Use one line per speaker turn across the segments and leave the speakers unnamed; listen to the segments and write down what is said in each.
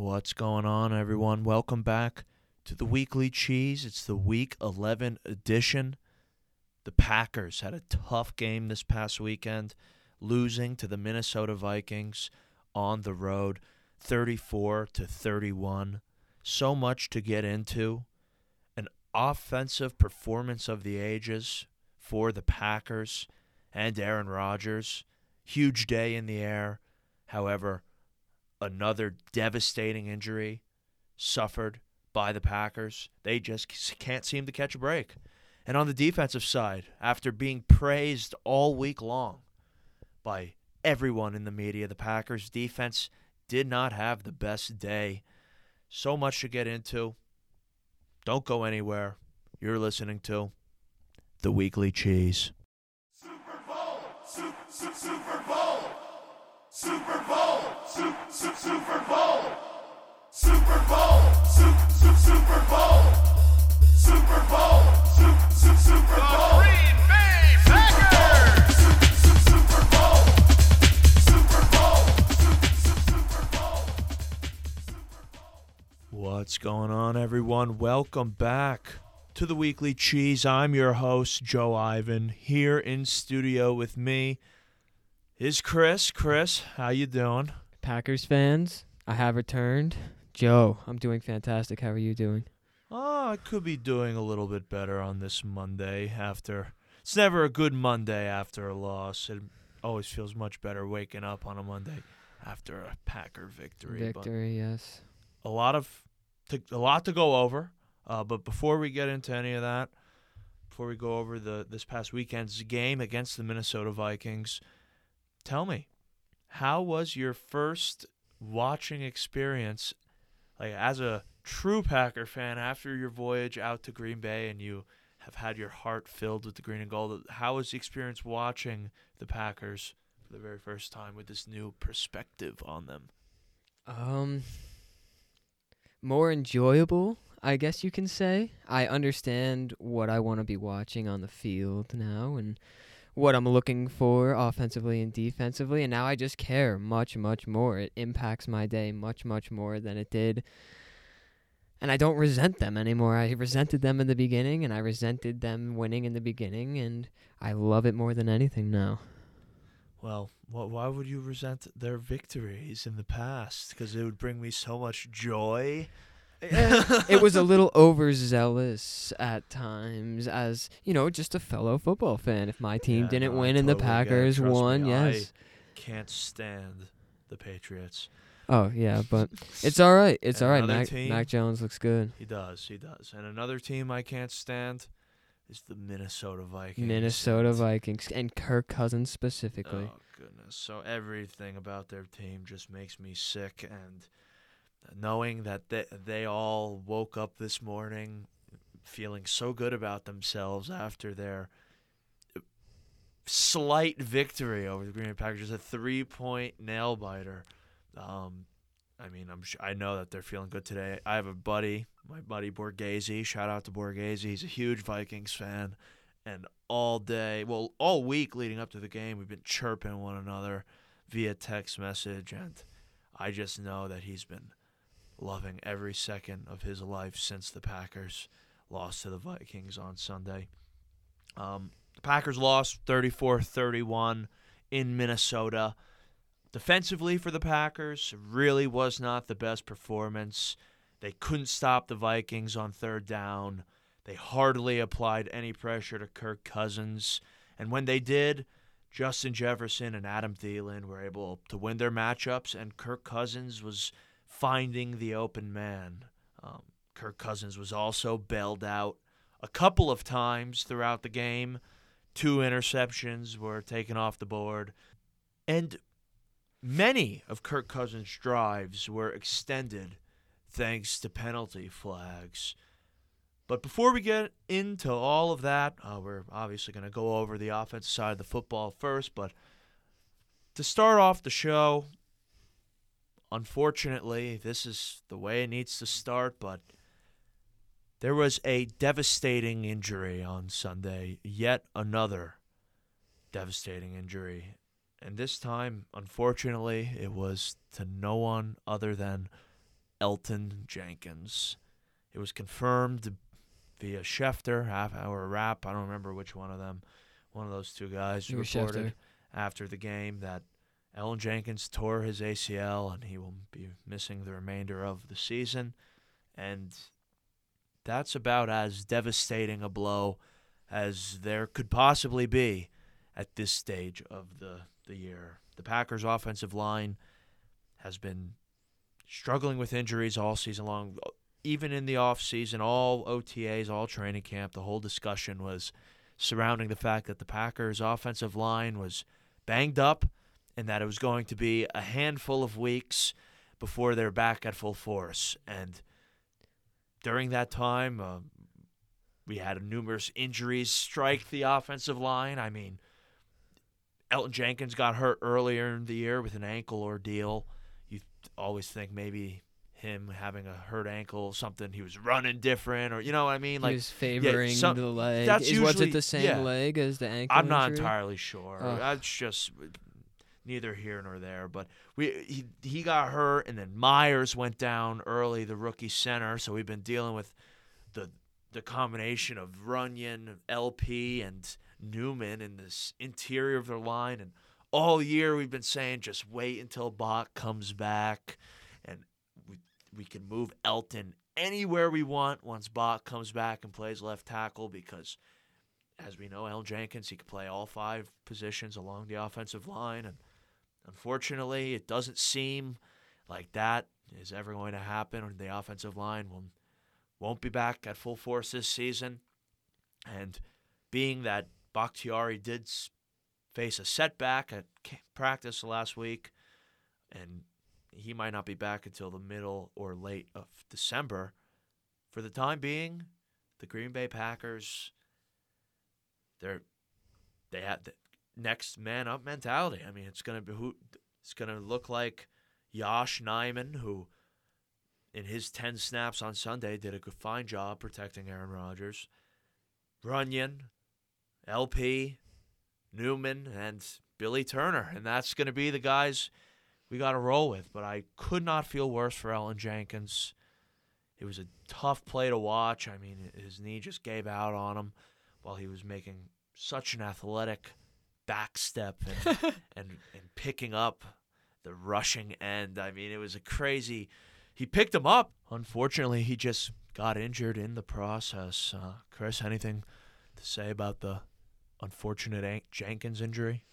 What's going on, everyone? Welcome back to the Weekly Cheese. It's the Week 11 edition. The Packers had a tough game this past weekend, losing to the Minnesota Vikings on the road, 34 to 31. So much to get into. An offensive performance of the ages for the Packers and Aaron Rodgers. Huge day in the air. However, another devastating injury suffered by the Packers. They just can't seem to catch a break. And on the defensive side, after being praised all week long by everyone in the media, the Packers defense did not have the best day. So much to get into. Don't go anywhere. You're listening to The Weekly Cheese.
Super Bowl, Super, Super Bowl, Super Bowl, Super, Super Bowl, Super Bowl, Super, Super Bowl, Super Bowl, Super, Super Bowl.
Green Bay Packers!
Super Super Bowl, Super Bowl, Super Super Bowl.
What's going on, everyone? Welcome back to the Weekly Cheese. I'm your host, Joe Ivan. Here in studio with me is Chris. Chris, how you doing?
Packers fans, I have returned. Joe, I'm doing fantastic. How are you doing?
Oh, I could be doing a little bit better on this Monday after. It's never a good Monday after a loss. It always feels much better waking up on a Monday after a Packer victory. but-
Victory, yes.
a lot of to, a lot to go over. Uh, but before we get into any of that, before we go over the this past weekend's game against the Minnesota Vikings, tell me, how was your first watching experience, like as a true Packer fan after your voyage out to Green Bay and you have had your heart filled with the green and gold? How was the experience watching the Packers for the very first time with this new perspective on them?
Um more enjoyable, I guess you can say. I understand what I want to be watching on the field now and what I'm looking for offensively and defensively and now I just care much much more. It impacts my day much much more than it did and I don't resent them anymore. I resented them in the beginning and I resented them winning in the beginning and I love it more than anything now.
Well, wh- why would you resent their victories in the past? Because it would bring me so much joy.
Eh, it was a little overzealous at times as, you know, just a fellow football fan. If my team
Yeah,
didn't
no, I
win and the
totally it.
Packers
Trust me,
won,
I-
yes.
Can't stand the Patriots.
Oh, yeah, but it's all right. It's
And
all right. Mac,
team-
Mac Jones looks good.
He does. He does. And another team I can't stand is the Minnesota Vikings.
Minnesota Vikings and Kirk Cousins specifically.
Oh goodness! So everything about their team just makes me sick, and knowing that they they all woke up this morning feeling so good about themselves after their slight victory over the Green Bay Packers, a three point nail biter. Um, I mean, I'm sh- I know that they're feeling good today. I have a buddy, my buddy Borghese. Shout out to Borghese. He's a huge Vikings fan, and all day, well, all week leading up to the game, we've been chirping one another via text message, and I just know that he's been loving every second of his life since the Packers lost to the Vikings on Sunday. Um, the Packers lost 34-31 in Minnesota. Defensively for the Packers, really was not the best performance. They couldn't stop the Vikings on third down. They hardly applied any pressure to Kirk Cousins. And when they did, Justin Jefferson and Adam Thielen were able to win their matchups, and Kirk Cousins was finding the open man. Um, Kirk Cousins was also bailed out a couple of times throughout the game. Two interceptions were taken off the board. And many of Kirk Cousins' drives were extended thanks to penalty flags. But before we get into all of that, uh, we're obviously going to go over the offensive side of the football first. But to start off the show, unfortunately, this is the way it needs to start, but there was a devastating injury on Sunday. Yet another devastating injury. And this time, unfortunately, it was to no one other than Elgton Jenkins. It was confirmed via Schefter, half hour rap. I don't remember which one of them. One of those two guys reported
Schefter.
after the game that Elgton Jenkins tore his ACL and he will be missing the remainder of the season. And that's about as devastating a blow as there could possibly be at this stage of the, the year. The Packers' offensive line has been struggling with injuries all season long. Even in the offseason, all OTAs, all training camp, the whole discussion was surrounding the fact that the Packers' offensive line was banged up and that it was going to be a handful of weeks before they're back at full force. And during that time, uh, we had numerous injuries strike the offensive line. I mean, Elgton Jenkins got hurt earlier in the year with an ankle ordeal. You always think maybe him having a hurt ankle, something he was running different, or you know what I mean?
he
Like
was favoring
some-
the leg.
that's
Is, was
usually-
it the same
yeah.
leg as the ankle?
I'm not
injury?
entirely sure.
Ugh.
That's just neither here nor there. But we he he got hurt, and then Myers went down early, the rookie center. So we've been dealing with the the combination of Runyan, LP, and Newman in this interior of their line, and all year we've been saying just wait until Bach comes back, and we we can move Elgton anywhere we want once Bach comes back and plays left tackle because as we know, Elgton Jenkins, he can play all five positions along the offensive line. And unfortunately, it doesn't seem like that is ever going to happen. Or the offensive line will, won't be back at full force this season. And being that Bakhtiari did face a setback at practice last week, and he might not be back until the middle or late of December, for the time being, the Green Bay Packers they're they the next man up mentality. I mean, it's gonna be who it's gonna look like Josh Nijman, who in his ten snaps on Sunday did a good fine job protecting Aaron Rodgers. Runyan, LP, Newman, and Billy Turner, and that's gonna be the guys we got to roll with. But I could not feel worse for Elgton Jenkins. It was a tough play to watch. I mean, his knee just gave out on him while he was making such an athletic back step and, and and picking up the rushing end. I mean, it was a crazy. He picked him up. Unfortunately, he just got injured in the process. Uh, Chris, anything to say about the unfortunate An- Jenkins injury?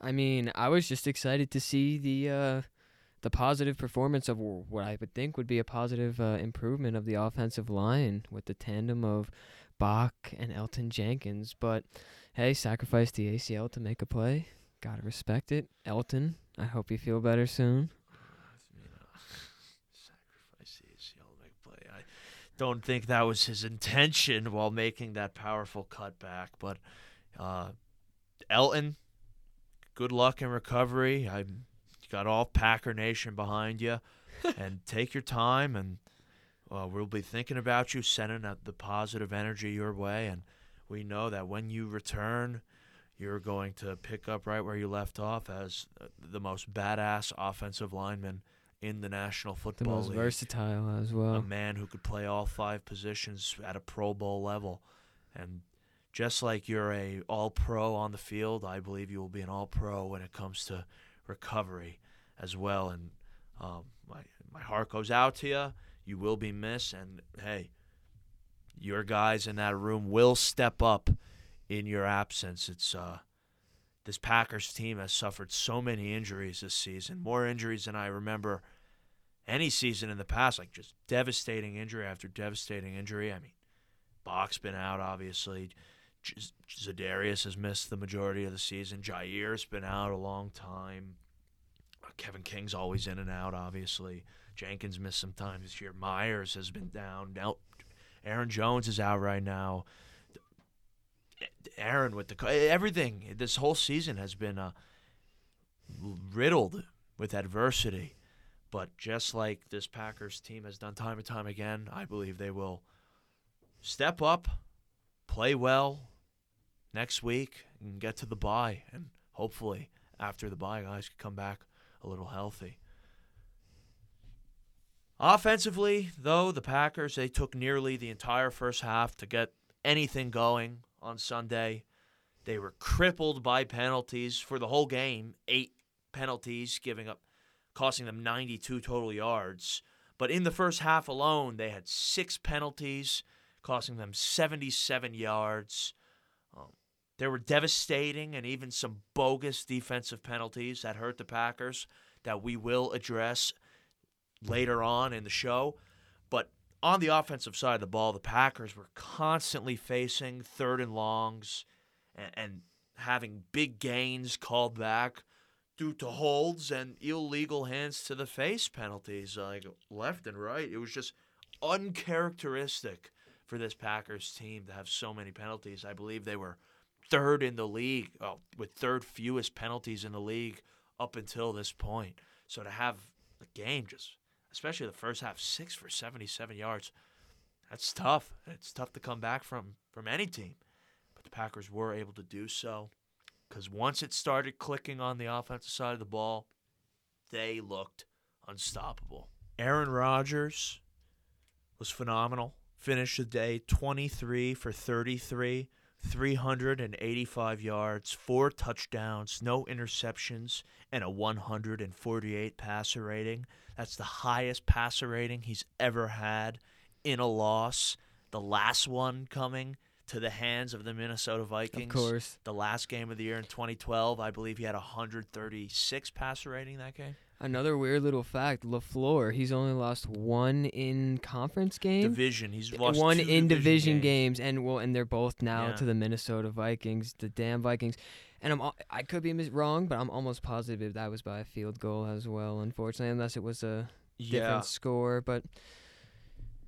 I mean, I was just excited to see the uh, the positive performance of what I would think would be a positive uh, improvement of the offensive line with the tandem of Bach and Elgton Jenkins. But hey, sacrifice the ACL to make a play. Gotta respect it. Elgton, I hope you feel better soon.
You know, sacrifice the ACL to make a play. I don't think that was his intention while making that powerful cutback. But uh, Elgton, good luck in recovery. I got all Packer Nation behind you, and take your time. And uh, we'll be thinking about you, sending out the positive energy your way. And we know that when you return, you're going to pick up right where you left off as uh, the most badass offensive lineman in the National Football The
most
League.
versatile as well.
a man who could play all five positions at a Pro Bowl level, and just like you're a All Pro on the field, I believe you will be an All Pro when it comes to recovery as well. And um, my my heart goes out to you. You will be missed, and hey, your guys in that room will step up in your absence. It's uh, this Packers team has suffered so many injuries this season, more injuries than I remember any season in the past, like just devastating injury after devastating injury. I mean, Bach's been out, obviously. Za'Darius has missed the majority of the season. Jaire's been out a long time. Kevin King's always in and out, obviously. Jenkins missed some time this year. Myers has been down. Aaron Jones is out right now. Aaron with the everything. This whole season has been uh, riddled with adversity. But just like this Packers team has done time and time again, I believe they will step up, play well next week, and get to the bye. And hopefully, after the bye, guys can come back a little healthy. Offensively, though, the Packers they took nearly the entire first half to get anything going on Sunday. They were crippled by penalties for the whole game, eight penalties, giving up, costing them 92 total yards. But in the first half alone, they had six penalties, costing them 77 yards. Um, there were devastating and even some bogus defensive penalties that hurt the Packers that we will address later on in the show. But on the offensive side of the ball, the Packers were constantly facing third and longs and, and having big gains called back due to holds and illegal hands to the face penalties, like left and right. It was just uncharacteristic for this Packers team to have so many penalties. I believe they were third in the league, with third fewest penalties in the league up until this point. So to have the game just, especially the first half, six for 77 yards, that's tough. It's tough to come back from from any team, but the Packers were able to do so because once it started clicking on the offensive side of the ball, they looked unstoppable. Aaron Rodgers was phenomenal. Finished the day 23 for 33, 385 yards, four touchdowns, no interceptions, and a 148 passer rating. That's the highest passer rating he's ever had in a loss. The last one coming to the hands of the Minnesota Vikings.
Of course.
The last game of the year in 2012, I believe he had a 136 passer rating that game.
Another weird little fact: Lafleur, he's only lost one in conference game.
Division, he's lost
one in division
games.
games. and well, and they're both now
Yeah.
to the Minnesota Vikings, the damn Vikings. And I'm I could be mis- wrong, but I'm almost positive that was by a field goal as well. Unfortunately, unless it was a different score, but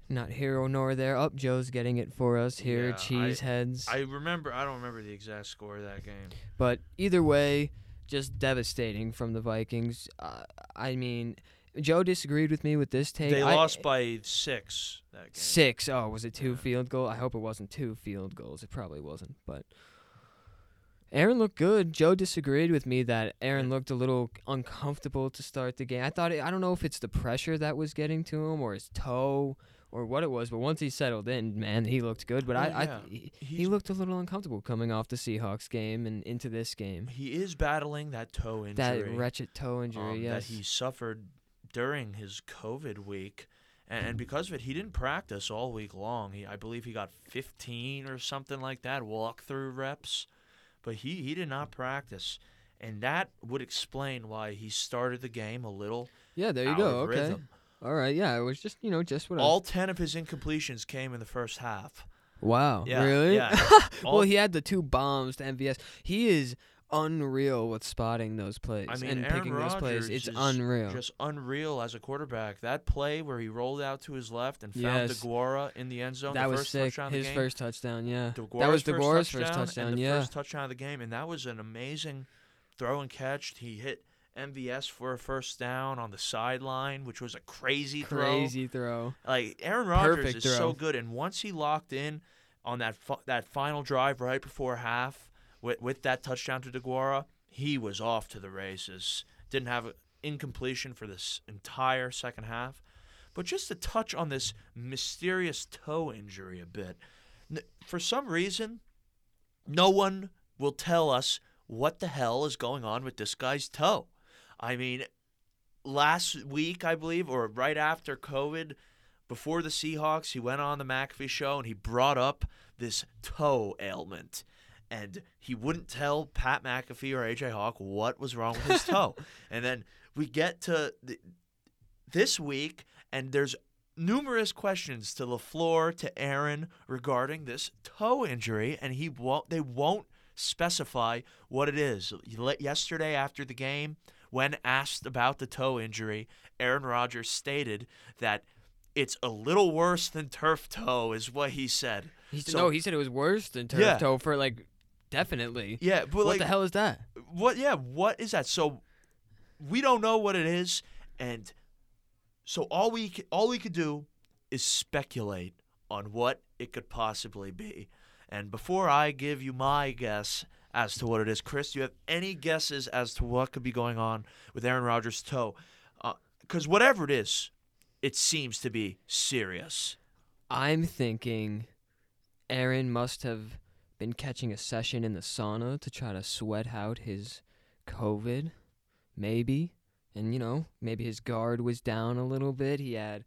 not here nor there. Up, Joe's getting it for us here.
Yeah, I-
Cheeseheads.
I remember. I don't remember the exact score of that game.
But either way, just devastating from the Vikings. Uh, I mean, Joe disagreed with me with this take.
They
I-
lost by six that game.
Six. Oh, was it two
Yeah.
field goal? I hope it wasn't two field goals. It probably wasn't, but Aaron looked good. Joe disagreed with me that Aaron looked a little uncomfortable to start the game. I thought it, I don't know if it's the pressure that was getting to him or his toe or what it was, but once he settled in, man, he looked good. But
Oh,
I,
yeah.
I he, he looked a little uncomfortable coming off the Seahawks game and into this game.
He is battling that toe injury.
That wretched toe injury.
um,
yes.
that he suffered during his COVID week, and, and because of it, he didn't practice all week long. He, I believe, he got 15 or something like that walkthrough reps, but he he did not practice, and that would explain why he started the game a little
yeah, there you go. Okay.
rhythm.
All right. Yeah, it was just you know just what I
All 10 of his incompletions came in the first half.
Wow.
Yeah,
really?
yeah.
well,
All-
he had the two bombs to MVS. He is unreal with spotting those plays
I mean,
and
Aaron
picking those plays. It's
is
unreal.
Just unreal as a quarterback. That play where he rolled out to his left and found
Yes.
DeGuara in the end zone.
that
the
was
first
sick.
touchdown of the
His
game.
first touchdown. Yeah.
DeGuara's
that was
first
DeGuara's
touchdown
first touchdown.
and the
yeah.
first touchdown of the game, and that was an amazing throw and catch. He hit MVS for a first down on the sideline, which was a crazy,
Crazy throw.
throw. Like Aaron Rodgers
Perfect
is
throw.
so good, and once he locked in on that fi- that final drive right before half with with that touchdown to DeGuara, he was off to the races. Didn't have an incompletion for this entire second half. But just to touch on this mysterious toe injury a bit, n- for some reason, no one will tell us what the hell is going on with this guy's toe. I mean, last week, I believe, or right after COVID, before the Seahawks, he went on the McAfee show and he brought up this toe ailment. And he wouldn't tell Pat McAfee or AJ Hawk what was wrong with his toe. And then we get to th- this week, and there's numerous questions to LaFleur, to Aaron regarding this toe injury, and he won't. They won't specify what it is. Yesterday after the game, when asked about the toe injury, Aaron Rodgers stated that it's a little worse than turf toe, is what he said.
He said,
So-
no, he said it was worse than turf
Yeah.
toe for like definitely.
Yeah, but
what
like,
the hell is that?
what? Yeah, what is that? So we don't know what it is, and so all we all we could do is speculate on what it could possibly be. And before I give you my guess as to what it is, Chris, do you have any guesses as to what could be going on with Aaron Rodgers' toe? Uh, because whatever it is, it seems to be serious.
I'm thinking Aaron must have been catching a session in the sauna to try to sweat out his COVID, maybe. And, you know, maybe his guard was down a little bit. He had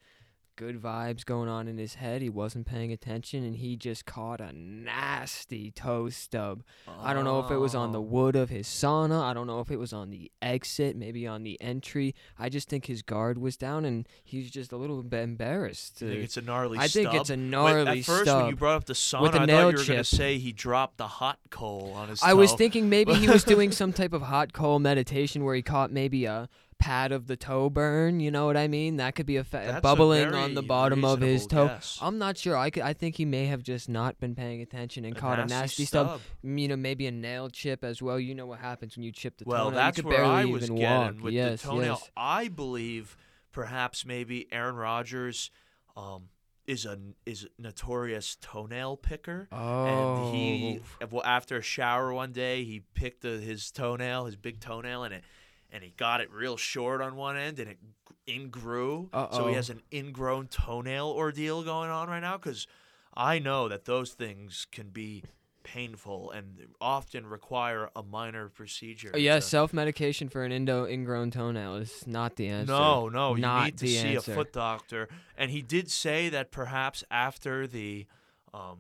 good vibes going on in his head. He wasn't paying attention and he just caught a nasty toe stub. I don't know if it was on the
Oh.
wood of his sauna. I don't know if it was on the exit, maybe on the entry. I just think his guard was down and he's just a little bit embarrassed.
I think
to-
it's a gnarly
I think it's a
Wait,
gnarly
At first, when you brought up the sauna,
with a
I thought
nail
you were going to say he dropped the hot coal on his
I was thinking maybe he was doing some type of hot coal meditation where he caught maybe a pad of the toe burn. You know what I mean? That could be a fa-
That's a
bubbling on the bottom of his toe.
guess.
I'm not sure. I, could, I think he may have just not been paying attention and
A
caught a
nasty
nasty stub. Mm, You know, maybe a nail chip as well. You know what happens when you chip the toe.
Well,
toenail.
that's
you could
where
barely
I was
even
getting
walk.
with
yes,
the toenail.
yes.
I believe perhaps maybe Aaron Rodgers um, is a is a notorious toenail picker.
Oh.
And he, well, after a shower one day, he picked the, his toenail, his big toenail, and it, and he got it real short on one end, and it ingrew. So
Uh-oh.
he has an ingrown toenail ordeal going on right now. Because I know that those things can be painful and often require a minor procedure.
Oh, yeah, self medication for an indo ingrown toenail is not the answer.
no, no, you
not
need to see
answer.
a foot doctor. And he did say that perhaps after the um,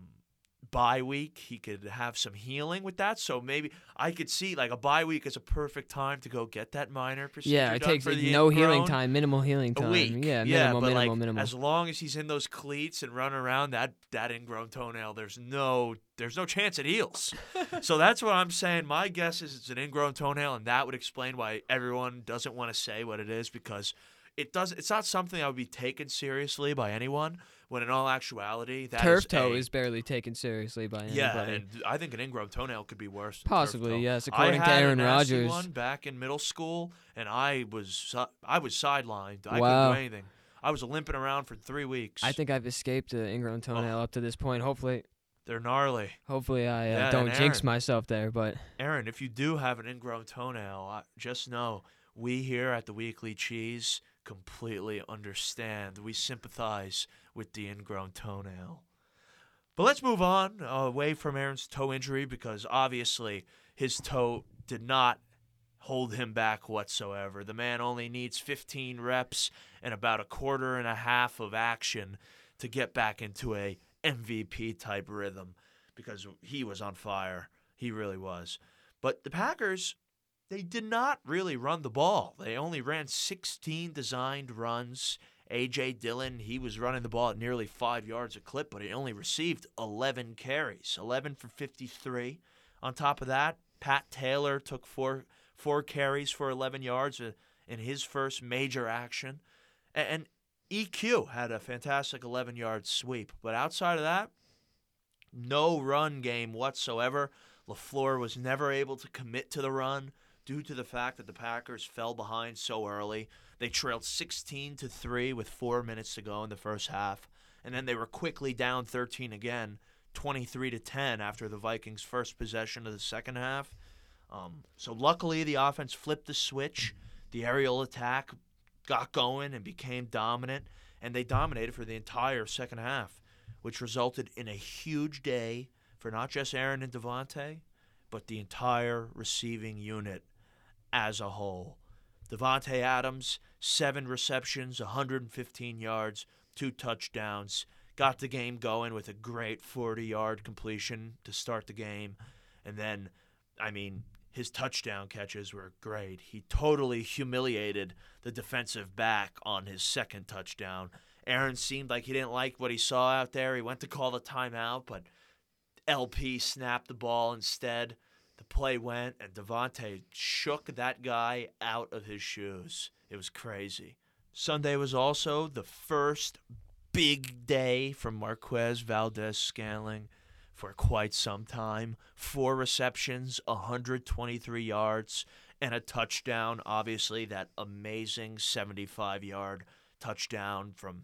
bye week, he could have some healing with that. So maybe I could see like a bye week is a perfect time to go get that minor procedure.
Yeah, it takes
for
like,
the
no healing time, minimal healing time.
A week,
Yeah,
yeah, but
minimal,
like
minimal.
as long as he's in those cleats and running around that that ingrown toenail, there's no there's no chance it heals. so that's what I'm saying. My guess is it's an ingrown toenail, and that would explain why everyone doesn't want to say what it is because it does. It's not something that would be taken seriously by anyone. When in all actuality, that
turf
is
toe
a-
is barely taken seriously by anybody.
yeah, and I think an ingrown toenail could be worse.
Possibly, yes, according to Aaron Rodgers.
one back in middle school, and I was I was sidelined. I
Wow.
couldn't do anything. I was limping around for three weeks.
I think I've escaped an ingrown toenail up to this point. Hopefully,
they're gnarly.
hopefully I uh,
Yeah,
don't
and
jinx myself there. But
Aaron, if you do have an ingrown toenail, I, just know we here at the Weekly Cheese completely understand. We sympathize with the ingrown toenail. But let's move on away from Aaron's toe injury because obviously his toe did not hold him back whatsoever. The man only needs 15 reps and about a quarter and a half of action to get back into a MVP type rhythm because he was on fire. He really was. But the Packers, they did not really run the ball. They only ran 16 designed runs. A.J. Dillon, he was running the ball at nearly five yards a clip, but he only received 11 carries, 11 for 53. On top of that, Pat Taylor took four four carries for 11 yards uh, in his first major action, and EQ had a fantastic 11 yard sweep. But outside of that, no run game whatsoever. LaFleur was never able to commit to the run due to the fact that the Packers fell behind so early. They trailed 16 to 3 with 4 minutes to go in the first half, and then they were quickly down 13 again, 23 to 10 after the Vikings' first possession of the second half. Um, so luckily the offense flipped the switch. The aerial attack got going and became dominant, and they dominated for the entire second half, which resulted in a huge day for not just Aaron and Davante, but the entire receiving unit as a whole. Davante Adams, seven receptions, 115 yards, two touchdowns, got the game going with a great 40 yard completion to start the game. And then, I mean, his touchdown catches were great. He totally humiliated the defensive back on his second touchdown. Aaron seemed like he didn't like what he saw out there. He went to call the timeout, but LP snapped the ball instead. The play went, and Davante shook that guy out of his shoes. It was crazy. Sunday was also the first big day for Marquez Valdes-Scantling for quite some time. Four receptions, 123 yards, and a touchdown. Obviously, that amazing 75 yard touchdown from,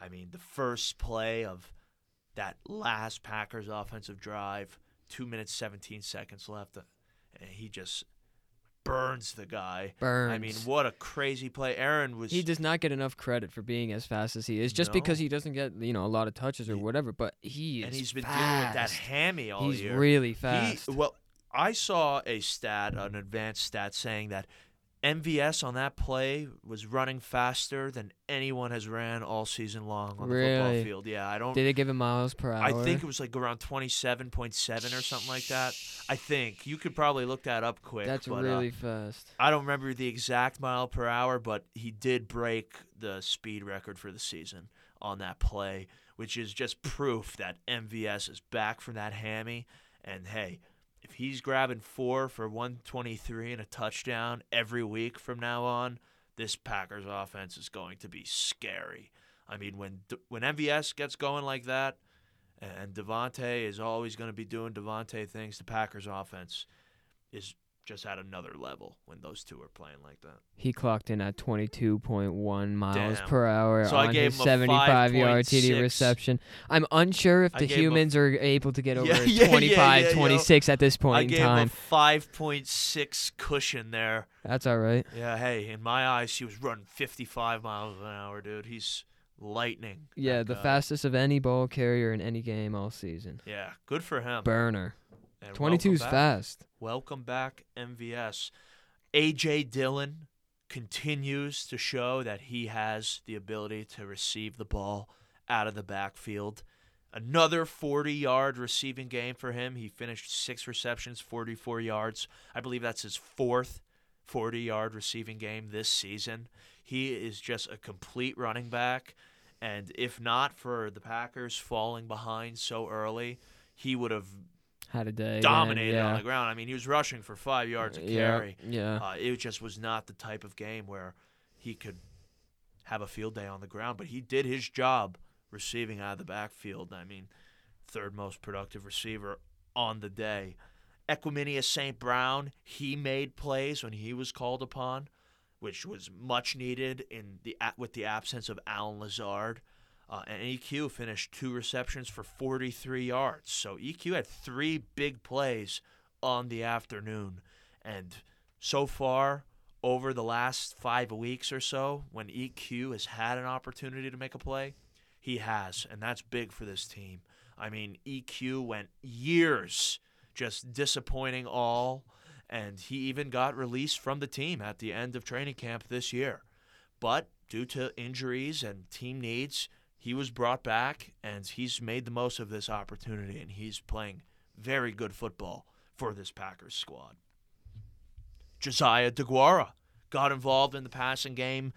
I mean, the first play of that last Packers offensive drive. Two minutes, 17 seconds left. And he just burns the guy.
Burns.
I mean, what a crazy play. Aaron was.
he does not get enough credit for being as fast as he is, just because he doesn't get you know a lot of touches or
He-
whammy. But he is
and he's been
fast.
dealing with that hammy all
He's
year.
really
He-
fast.
well, I saw a stat, an advanced stat, saying that MVS on that play was running faster than anyone has ran all season long on the football field. Yeah, I don't.
Did they give him miles per hour?
I think it was like around twenty-seven point seven or something like that. I think you could probably look that up quick.
that's
but, uh,
really fast.
I don't remember the exact mile per hour, but he did break the speed record for the season on that play, which is just proof that MVS is back from that hammy. And hey, if he's grabbing four for 123 and a touchdown every week from now on, this Packers offense is going to be scary. I mean, when when MVS gets going like that, and Davante is always going to be doing Davante things, the Packers offense is just at another level when those two are playing like that.
He clocked in at 22.1 miles
Damn.
per hour
So I
on
gave
his
him a
75 yard TD reception. I'm unsure if
I
the
him a
humans are able to get over
Yeah, yeah, yeah,
25,
yeah, yo.
26 at this
I
point in
gave
time.
a 5.6 cushion there.
That's all right.
Yeah, hey, in my eyes, he was running 55 miles an hour, dude. He's lightning.
Yeah, the
guy.
fastest of any ball carrier in any game all season.
Yeah, good for him.
Burner.
And
22 is fast.
Welcome back, MVS. AJ Dillon continues to show that he has the ability to receive the ball out of the backfield. Another 40 yard receiving game for him. He finished six receptions, 44 yards. I believe that's his fourth 40 yard receiving game this season. He is just a complete running back. And if not for the Packers falling behind so early, he would have
Had a day.
dominated
yeah.
on the ground. I mean, he was rushing for five yards a
Yeah,
carry.
Yeah.
Uh, it just was not the type of game where he could have a field day on the ground, but he did his job receiving out of the backfield. I mean, third most productive receiver on the day. Equanimeous St. Brown, he made plays when he was called upon, which was much needed in the with the absence of Allen Lazard. Uh, and EQ finished two receptions for 43 yards. So EQ had three big plays on the afternoon. And so far, over the last five weeks or so, when EQ has had an opportunity to make a play, he has. And that's big for this team. I mean, EQ went years just disappointing all. And he even got released from the team at the end of training camp this year. But due to injuries and team needs, he was brought back and he's made the most of this opportunity and he's playing very good football for this Packers squad. Josiah DeGuara got involved in the passing game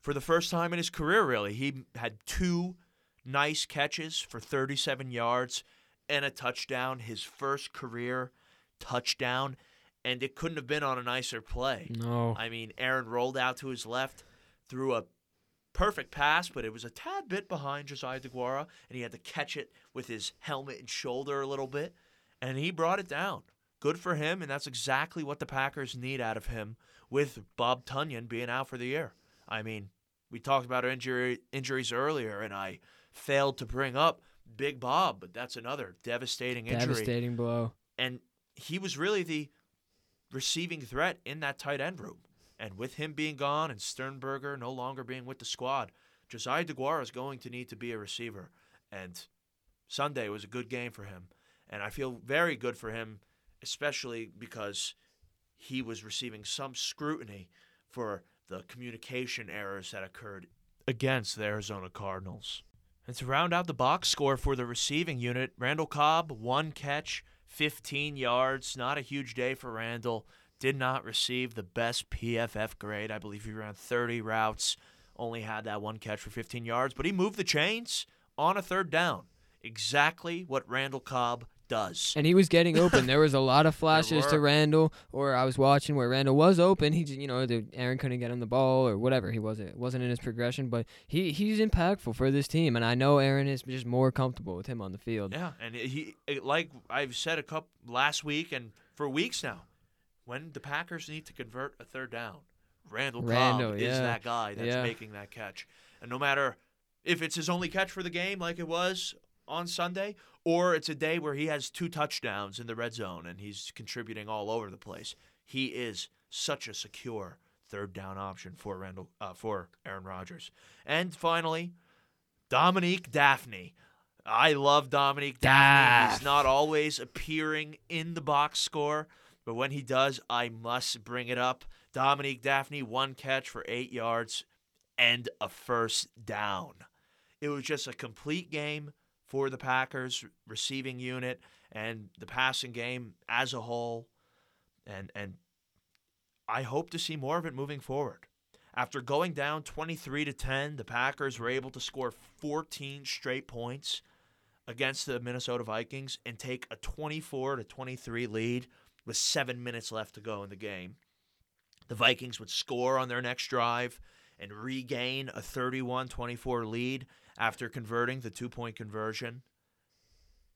for the first time in his career, really. He had two nice catches for 37 yards and a touchdown, his first career touchdown, and it couldn't have been on a nicer play.
No.
I mean, Aaron rolled out to his left, threw a perfect pass, but it was a tad bit behind Josiah DeGuara, and he had to catch it with his helmet and shoulder a little bit, and he brought it down. Good for him, and that's exactly what the Packers need out of him with Bob Tonyan being out for the year. I mean, we talked about injury injuries earlier, and I failed to bring up Big Bob, but that's another devastating injury
Devastating blow.
and he was really the receiving threat in that tight end room. And with him being gone and Sternberger no longer being with the squad, Josiah DeGuara is going to need to be a receiver. And Sunday was a good game for him. And I feel very good for him, especially because he was receiving some scrutiny for the communication errors that occurred against the Arizona Cardinals. And to round out the box score for the receiving unit, Randall Cobb, one catch, 15 yards. Not a huge day for Randall. Did not receive the best PFF grade. I believe he ran 30 routes, only had that one catch for 15 yards, but he moved the chains on a third down. Exactly what Randall Cobb does.
And he was getting open. There was a lot of flashes to. Randall, or I was watching where Randall was open. He, j- you know, the, Aaron couldn't get him the ball or whatever. He wasn't wasn't in his progression, but he he's impactful for this team, and I know Aaron is just more comfortable with him on the field.
Yeah, and he like I've said a couple last week and for weeks now, when the Packers need to convert a third down, Randall,
Randall,
Cobb is that guy that's
Yeah.
making that catch. And no matter if it's his only catch for the game, like it was on Sunday, or it's a day where he has two touchdowns in the red zone and he's contributing all over the place, he is such a secure third down option for Randall uh, for Aaron Rodgers. And finally, Dominique Dafney. I love Dominique Dafney. He's not always appearing in the box score, but when he does, I must bring it up. Dominique Dafney, one catch for eight yards and a first down. It was just a complete game for the Packers receiving unit and the passing game as a whole. And and I hope to see more of it moving forward. After going down 23 to 10, the Packers were able to score 14 straight points against the Minnesota Vikings and take a 24 to 23 lead with 7 minutes left to go in the game. The Vikings would score on their next drive and regain a 31-24 lead after converting the two-point conversion.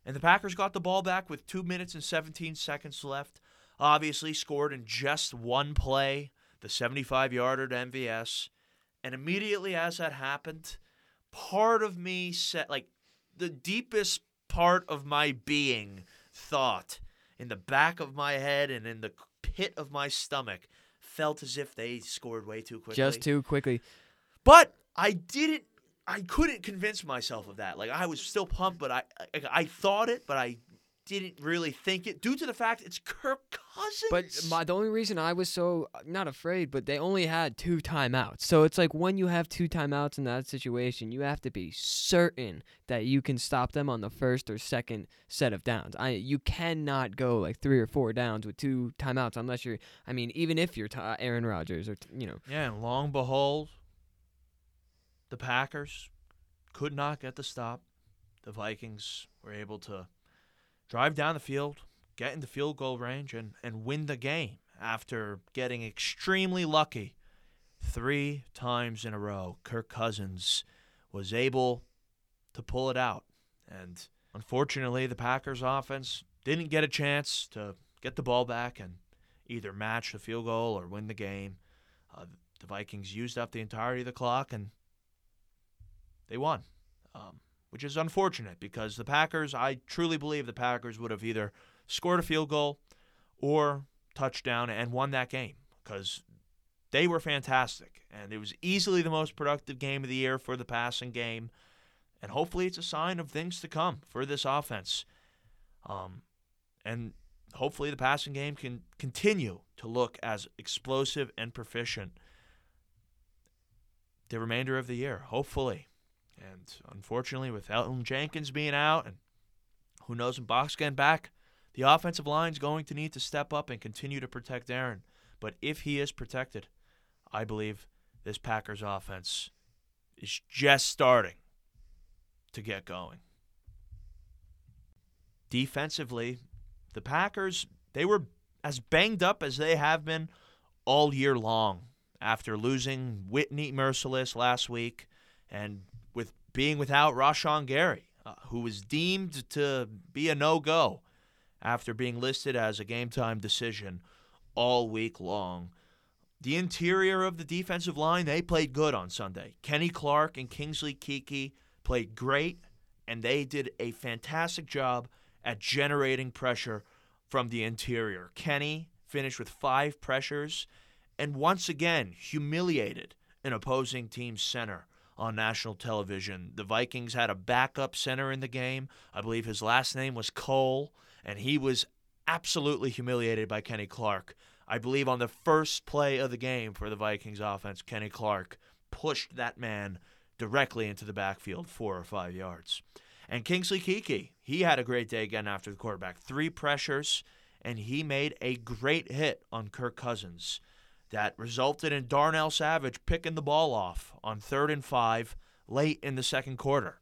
And the Packers got the ball back with 2 minutes and 17 seconds left. Obviously scored in just one play, the 75-yarder to MVS. And immediately as that happened, part of me said like the deepest part of my being thought in the back of my head and in the pit of my stomach felt as if they scored way too quickly.
Just too quickly.
But I didn't. I couldn't convince myself of that. Like I was still pumped, but I I, I thought it, but I didn't really think it due to the fact it's Kirk Cousins.
But my the only reason I was so not afraid, but they only had two timeouts. So it's like when you have two timeouts in that situation, you have to be certain that you can stop them on the first or second set of downs. I you cannot go like three or four downs with two timeouts unless you're. I mean, even if you're t- Aaron Rodgers or t- you know.
yeah, and long behold, the Packers could not get the stop. The Vikings were able to drive down the field, get into field goal range, and, and win the game after getting extremely lucky three times in a row. Kirk Cousins was able to pull it out. And unfortunately, the Packers offense didn't get a chance to get the ball back and either match the field goal or win the game. Uh, the Vikings used up the entirety of the clock and they won, um, which is unfortunate because the Packers, I truly believe the Packers would have either scored a field goal or touchdown and won that game because they were fantastic. And it was easily the most productive game of the year for the passing game. And hopefully it's a sign of things to come for this offense. Um, and hopefully the passing game can continue to look as explosive and proficient the remainder of the year, hopefully. And unfortunately, with Elgton Jenkins being out and who knows when Box getting back, the offensive line's going to need to step up and continue to protect Aaron. But if he is protected, I believe this Packers offense is just starting to get going. Defensively, the Packers, they were as banged up as they have been all year long after losing Whitney Mercilus last week and being without Rashan Gary, uh, who was deemed to be a no-go after being listed as a game-time decision all week long. The interior of the defensive line, they played good on Sunday. Kenny Clark and Kingsley Keke played great, and they did a fantastic job at generating pressure from the interior. Kenny finished with five pressures and once again humiliated an opposing team's center on national television. The Vikings had a backup center in the game. I believe his last name was Cole, and he was absolutely humiliated by Kenny Clark. I believe on the first play of the game for the Vikings offense, Kenny Clark pushed that man directly into the backfield four or five yards. And Kingsley Keke, he had a great day again after the quarterback. Three pressures, and he made a great hit on Kirk Cousins that resulted in Darnell Savage picking the ball off on third and five late in the second quarter.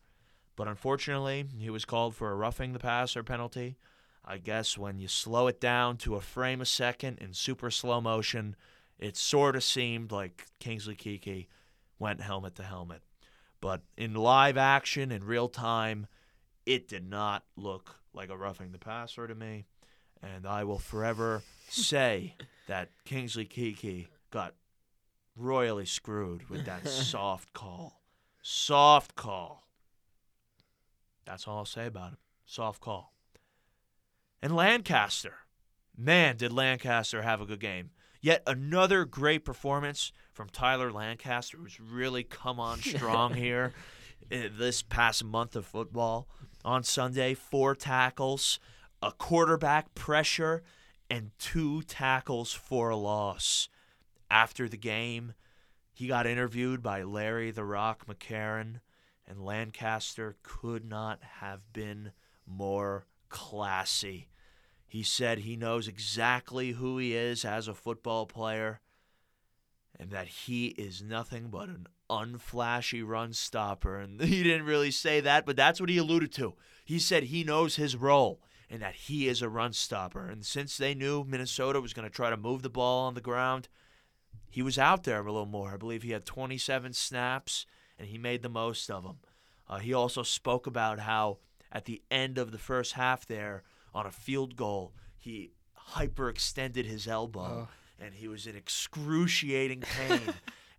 But unfortunately, he was called for a roughing the passer penalty. I guess when you slow it down to a frame a second in super slow motion, it sort of seemed like Kingsley Keke went helmet to helmet. But in live action, in real time, it did not look like a roughing the passer to me. And I will forever say that Kingsley Keke got royally screwed with that soft call. Soft call. That's all I'll say about it. Soft call. And Lancaster. Man, did Lancaster have a good game. Yet another great performance from Tyler Lancaster, who's really come on strong here in this past month of football. On Sunday, four tackles, a quarterback pressure, and two tackles for a loss. After the game, he got interviewed by Larry the Rock McCarren, and Lancaster could not have been more classy. He said he knows exactly who he is as a football player and that he is nothing but an unflashy run stopper. And he didn't really say that, but that's what he alluded to. He said he knows his role and that he is a run stopper. And since they knew Minnesota was going to try to move the ball on the ground, he was out there a little more. I believe he had 27 snaps and he made the most of them. Uh, he also spoke about how at the end of the first half there on a field goal, he hyperextended his elbow
Oh.
and he was in excruciating pain.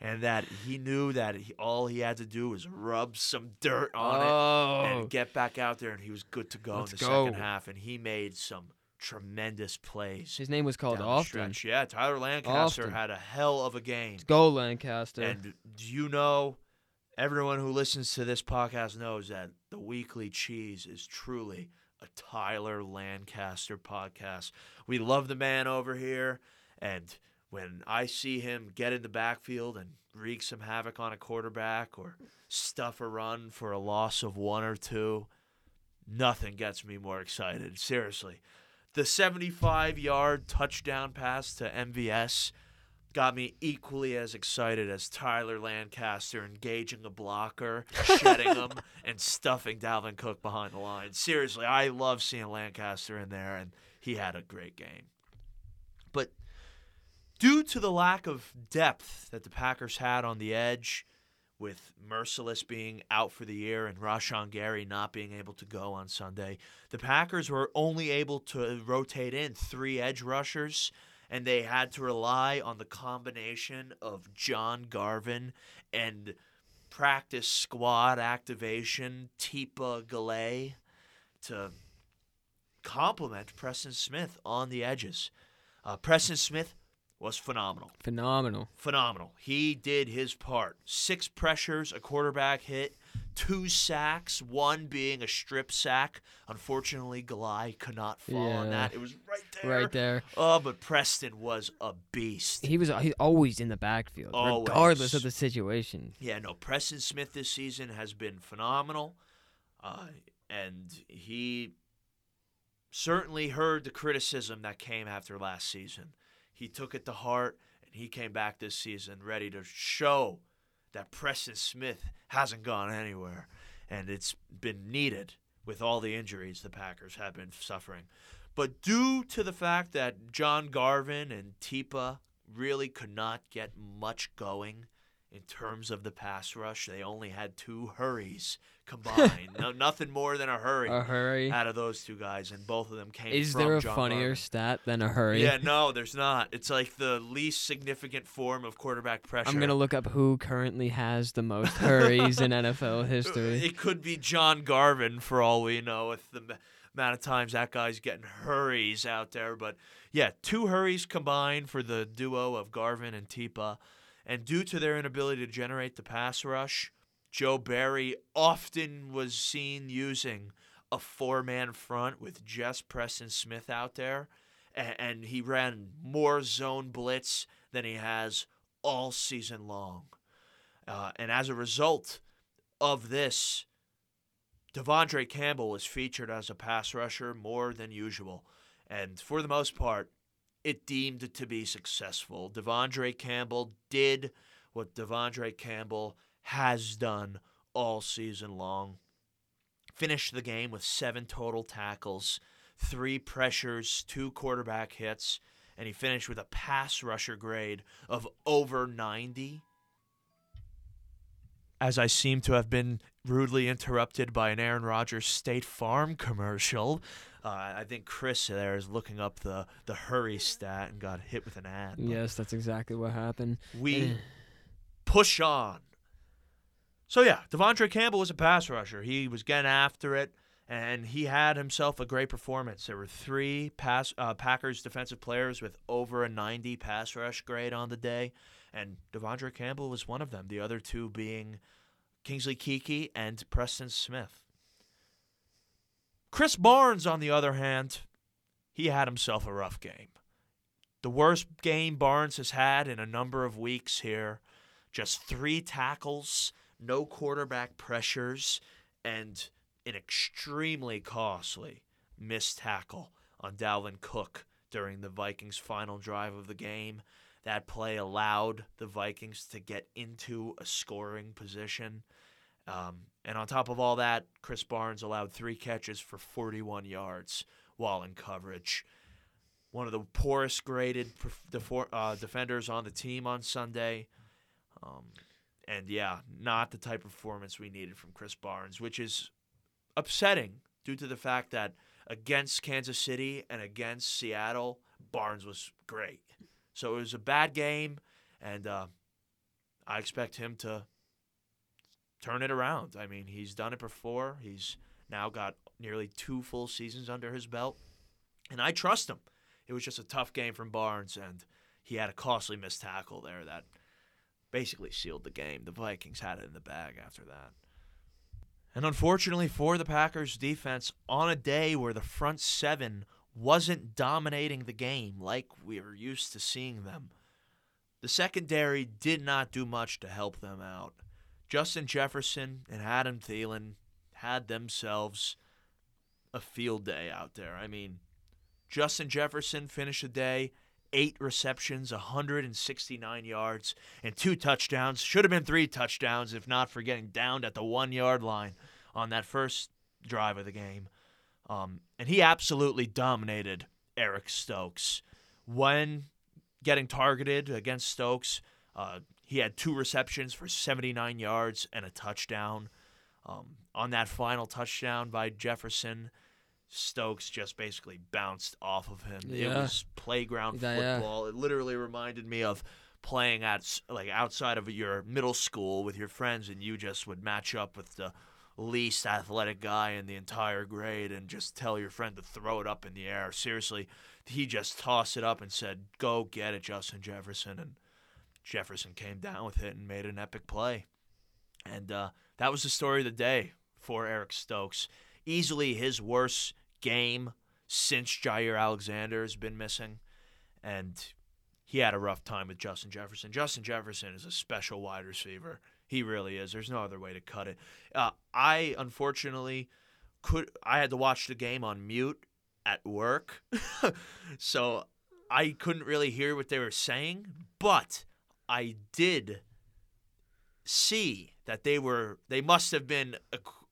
and that he knew that he, all he had to do was rub some dirt on it
oh,
and get back out there, and he was good to go
Let's
in the
go.
second half. And he made some tremendous plays.
his name was called
the Yeah, Tyler Lancaster
Often.
had a hell of a game.
Let's go Lancaster.
And do you know, everyone who listens to this podcast knows that the Weekly Cheese is truly a Tyler Lancaster podcast. We love the man over here, and when I see him get in the backfield and wreak some havoc on a quarterback or stuff a run for a loss of one or two, nothing gets me more excited. Seriously. The 75 yard touchdown pass to MVS got me equally as excited as Tyler Lancaster engaging a blocker, shedding him, and stuffing Dalvin Cook behind the line. Seriously, I love seeing Lancaster in there, and he had a great game. But due to the lack of depth that the Packers had on the edge, with Mercilus being out for the year and Rashan Gary not being able to go on Sunday, the Packers were only able to rotate in three edge rushers, and they had to rely on the combination of John Garvin and practice squad activation Tipa Galeai to complement Preston Smith on the edges. Uh, Preston Smith was phenomenal
Phenomenal.
phenomenal. He did his part. Six pressures, a quarterback hit, two sacks, one being a strip sack. Unfortunately, Galeai could not fall on that. It was right there.
Right there.
Oh, but Preston was a beast.
He was he's always in the backfield,
Always.
regardless of the situation.
Yeah, no, Preston Smith this season has been phenomenal. Uh, and he certainly heard the criticism that came after last season. He took it to heart, and he came back this season ready to show that Preston Smith hasn't gone anywhere. And it's been needed with all the injuries the Packers have been suffering. But due to the fact that John Garvin and Tipa really could not get much going in terms of the pass rush, they only had two hurries combined. no, nothing more than a hurry
A hurry.
out of those two guys, and both of them came.
Is there a
John
funnier
Garvin.
stat than a hurry?
Yeah, no, there's not. It's like the least significant form of quarterback pressure.
I'm gonna look up who currently has the most hurries in NFL history.
It could be John Garvin for all we know, with the amount of times that guy's getting hurries out there. But yeah, two hurries combined for the duo of Garvin and Tipa. And due to their inability to generate the pass rush, Joe Barry often was seen using a four man front with just Preston Smith out there. And he ran more zone blitz than he has all season long. Uh, and as a result of this, Devondre Campbell was featured as a pass rusher more than usual. And for the most part, it deemed to be successful. Devondre Campbell did what Devondre Campbell has done all season long. Finished the game with seven total tackles, three pressures, two quarterback hits, and he finished with a pass rusher grade of over 90 as I seem to have been rudely interrupted by an Aaron Rodgers State Farm commercial. Uh, I think Chris there is looking up the, the hurry stat and got hit with an ad.
yes, that's exactly what happened.
We push on. So, yeah, Devondre Campbell was a pass rusher. He was getting after it, and he had himself a great performance. There were three pass uh, Packers defensive players with over a 90 pass rush grade on the day, and Devondre Campbell was one of them. The other two being Kingsley Keke and Preston Smith. Chris Barnes, on the other hand, he had himself a rough game. The worst game Barnes has had in a number of weeks here. Just three tackles, no quarterback pressures, and an extremely costly missed tackle on Dalvin Cook during the Vikings' final drive of the game. That play allowed the Vikings to get into a scoring position. Um, and on top of all that, Chris Barnes allowed three catches for 41 yards while in coverage. One of the poorest graded uh, defenders on the team on Sunday. Um, and yeah, not the type of performance we needed from Chris Barnes, which is upsetting due to the fact that against Kansas City and against Seattle, Barnes was great. So it was a bad game, and uh, I expect him to turn it around. I mean, he's done it before. He's now got nearly two full seasons under his belt, and I trust him. It was just a tough game from Barnes, and he had a costly missed tackle there that basically sealed the game. The Vikings had it in the bag after that. And unfortunately for the Packers defense, on a day where the front seven wasn't dominating the game like we were used to seeing them, the secondary did not do much to help them out. Justin Jefferson and Adam Thielen had themselves a field day out there. I mean, Justin Jefferson finished the day eight receptions, 169 yards, and two touchdowns. Should have been three touchdowns if not for getting downed at the one yard line on that first drive of the game. Um, and he absolutely dominated Eric Stokes. When getting targeted against Stokes, uh, he had two receptions for 79 yards and a touchdown. Um, on that final touchdown by Jefferson, Stokes just basically bounced off of him. It was playground
Yeah, yeah.
football. It literally reminded me of playing at like outside of your middle school with your friends, and you just would match up with the least athletic guy in the entire grade and just tell your friend to throw it up in the air. Seriously, he just tossed it up and said, "Go get it, Justin Jefferson," and Jefferson came down with it and made an epic play. And uh, that was the story of the day for Eric Stokes. Easily his worst game since Jaire Alexander has been missing. And he had a rough time with Justin Jefferson. Justin Jefferson is a special wide receiver. He really is. There's no other way to cut it. Uh, I unfortunately could. I had to watch the game on mute at work, so I couldn't really hear what they were saying. But I did see that they were. They must have been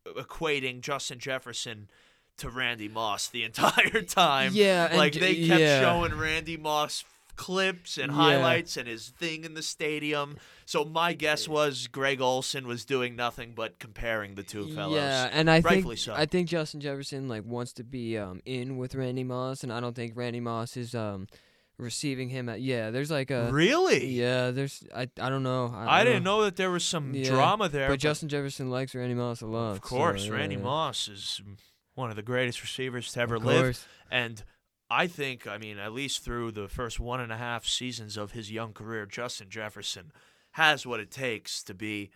equating Justin Jefferson to Randy Moss the entire time.
Yeah,
like they kept
yeah.
showing Randy Moss clips and
Yeah.
highlights and his thing in the stadium. So my guess was Greg Olsen was doing nothing but comparing the two fellows.
Yeah, and I
Rightfully
think
so.
I think Justin Jefferson like wants to be um in with Randy Moss, and I don't think Randy Moss is um receiving him at yeah. There's like a
really?
yeah. There's I I don't know. I,
I
don't
didn't know that there was some
Yeah,
drama there.
But Justin Jefferson likes Randy Moss a lot.
of course,
so,
Randy
yeah.
Moss is one of the greatest receivers to ever live. And I think, I mean, at least through the first one and a half seasons of his young career, Justin Jefferson has what it takes to be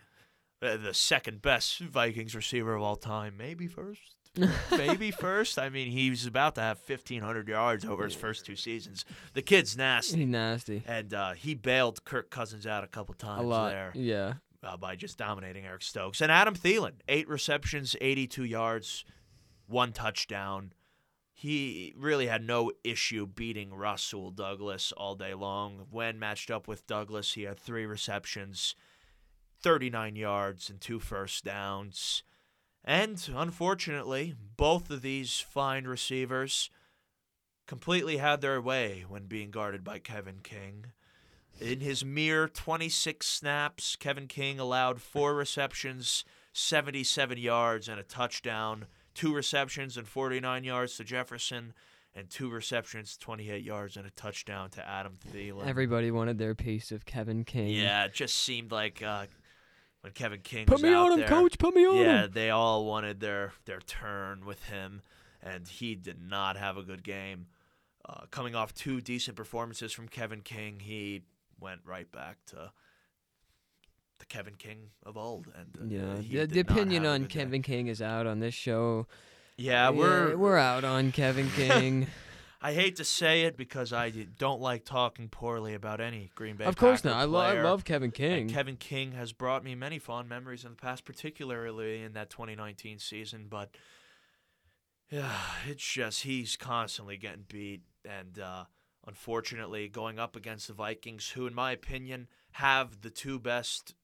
uh, the second best Vikings receiver of all time. Maybe first. Maybe first. I mean, he's about to have 1,500 yards over his first two seasons. The kid's nasty.
He's nasty.
And uh, he bailed Kirk Cousins out a couple times
A lot.
there
Yeah.
uh, by just dominating Eric Stokes. And Adam Thielen, eight receptions, 82 yards, one touchdown. He really had no issue beating Rasul Douglas all day long. When matched up with Douglas, he had three receptions, 39 yards, and two first downs. And unfortunately, both of these fine receivers completely had their way when being guarded by Kevin King. In his mere 26 snaps, Kevin King allowed four receptions, 77 yards, and a touchdown. Two receptions and 49 yards to Jefferson, and two receptions, 28 yards, and a touchdown to Adam Thielen.
Everybody wanted their piece of Kevin King.
yeah, it just seemed like uh, when Kevin King
Put
was
me on him,
there.
coach. Put me on
Yeah,
him.
they all wanted their their turn with him, and he did not have a good game. Uh, coming off two decent performances from Kevin King, he went right back to the Kevin King of old. And uh,
Yeah, the, the opinion on
good day.
Kevin King is out on this show.
Yeah, we're
we're out on Kevin King.
I hate to say it because I don't like talking poorly about any Green Bay.
of course
Packer
not. I, lo- I love Kevin
And
King.
Kevin King has brought me many fond memories in the past, particularly in that 2019 season. But yeah, it's just he's constantly getting beat, and uh, unfortunately, going up against the Vikings, who, in my opinion, have the two best,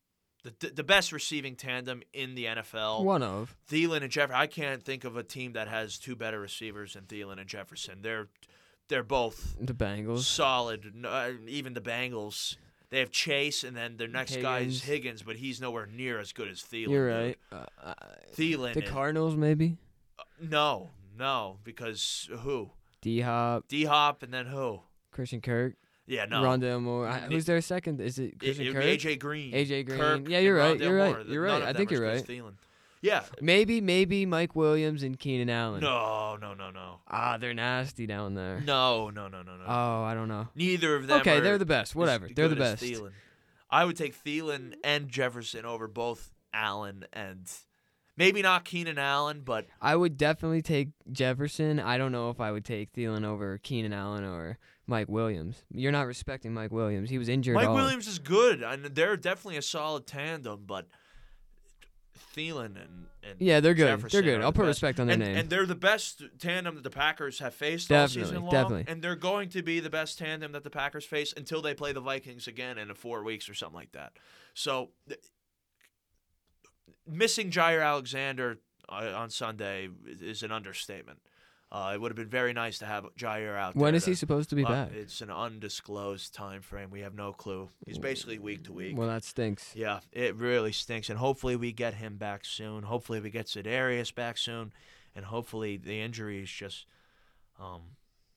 the the best receiving tandem in the NFL.
One of.
Thielen and Jefferson. I can't think of a team that has two better receivers than Thielen and Jefferson. They're they're both
The Bengals.
solid. Uh, even the Bengals. They have Chase, and then their next guy is
Higgins.
But he's nowhere near as good as Thielen.
You're right. Uh, uh,
Thielen.
the Cardinals, maybe.
no, no, because who?
D Hop,
D Hop, and then who?
Christian Kirk,
Yeah, no.
Rondale Moore.
It-
Who's their second? Is it
It-
Christian
it'd
Kirk?
AJ Green.
AJ Green.
Kirk,
Yeah, you're right, you're right,
Moore.
you're right. I think you're right.
Thielen. Yeah.
Maybe, maybe Mike Williams and Keenan Allen.
No, no, no, no.
Ah, they're nasty down there.
No, no, no, no, no.
Oh, I don't know.
Neither of them.
Okay, they're the best. Whatever. They're the best.
Thielen. I would take Thielen and Jefferson over both Allen and maybe not Keenan Allen, but
I would definitely take Jefferson. I don't know if I would take Thielen over Keenan Allen or Mike Williams. You're not respecting Mike Williams. He was injured.
Mike
all.
Williams is good, and they're definitely a solid tandem. But Thielen and, and
Yeah, they're good.
Jefferson
They're good. I'll put
best.
respect on their
and,
name.
and they're the best tandem that the Packers have faced all
Definitely,
season long,
definitely.
and they're going to be the best tandem that the Packers face until they play the Vikings again in four weeks or something like that. So, th- missing Jaire Alexander uh, on Sunday is an understatement. Uh, it would have been very nice to have Jaire out
when is he supposed to be
uh,
back?
It's an undisclosed time frame. We have no clue. He's basically week to week.
Well, that stinks.
Yeah, it really stinks, and hopefully we get him back soon. Hopefully we get Za'Darius back soon, and hopefully the injuries just, um,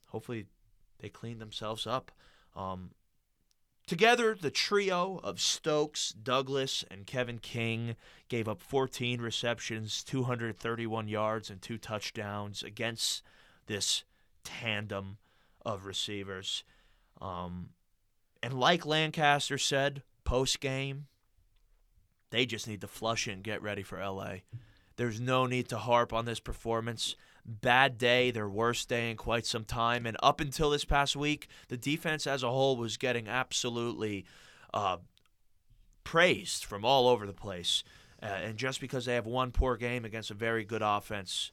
hopefully they clean themselves up. Um, together, the trio of Stokes, Douglas, and Kevin King gave up 14 receptions, 231 yards, and two touchdowns against this tandem of receivers. Um, and like Lancaster said post game, they just need to flush it and get ready for LA. There's no need to harp on this performance. Bad day, their worst day in quite some time. And up until this past week, the defense as a whole was getting absolutely uh, praised from all over the place. Uh, and just because they have one poor game against a very good offense,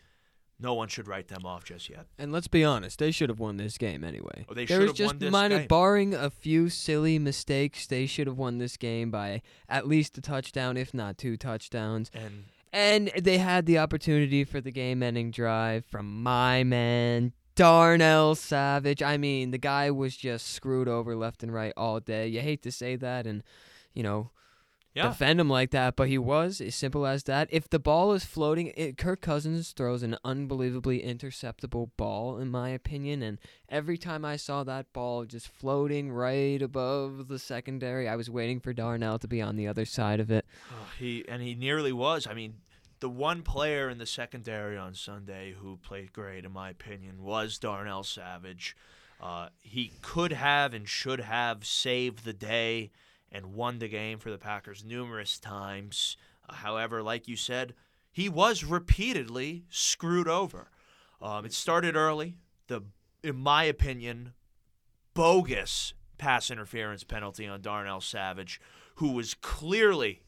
no one should write them off just yet.
And let's be honest, they should have won this game anyway.
Oh, they
there was just
won this
minor,
game.
barring a few silly mistakes, they should have won this game by at least a touchdown, if not two touchdowns.
And
And they had the opportunity for the game-ending drive from my man Darnell Savage. I mean, the guy was just screwed over left and right all day. You hate to say that, and you know,
yeah,
defend him like that, but he was as simple as that. If the ball is floating, it, Kirk Cousins throws an unbelievably interceptable ball, in my opinion. And every time I saw that ball just floating right above the secondary, I was waiting for Darnell to be on the other side of it.
Oh, he and he nearly was. I mean, the one player in the secondary on Sunday who played great, in my opinion, was Darnell Savage. Uh, he could have and should have saved the day and won the game for the Packers numerous times. Uh, however, like you said, he was repeatedly screwed over. Um, it started early. The, in my opinion, bogus pass interference penalty on Darnell Savage, who was clearly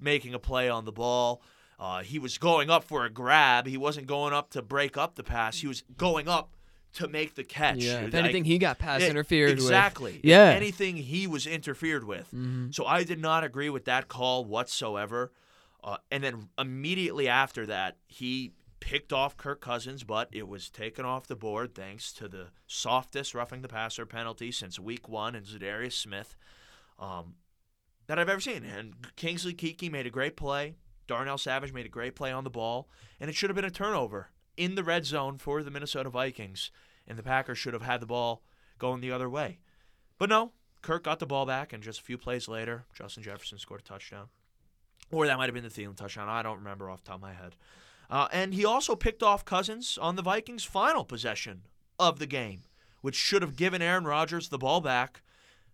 making a play on the ball. Uh, he was going up for a grab. He wasn't going up to break up the pass. He was going up to make the catch.
Yeah, if
Like-
anything, he got pass
Yeah,
interfered
exactly.
with.
If
Yeah.
anything, he was interfered with.
Mhm.
So I did not agree with that call whatsoever. Uh, and then immediately after that, he picked off Kirk Cousins, but it was taken off the board thanks to the softest roughing the passer penalty since week one and Za'Darius Smith um, that I've ever seen. And Kingsley Keke made a great play. Darnell Savage made a great play on the ball, and it should have been a turnover in the red zone for the Minnesota Vikings, and the Packers should have had the ball going the other way. But no, Kirk got the ball back, and just a few plays later, Justin Jefferson scored a touchdown. or that might have been the Thielen touchdown. I don't remember off the top of my head. Uh, and he also picked off Cousins on the Vikings' final possession of the game, which should have given Aaron Rodgers the ball back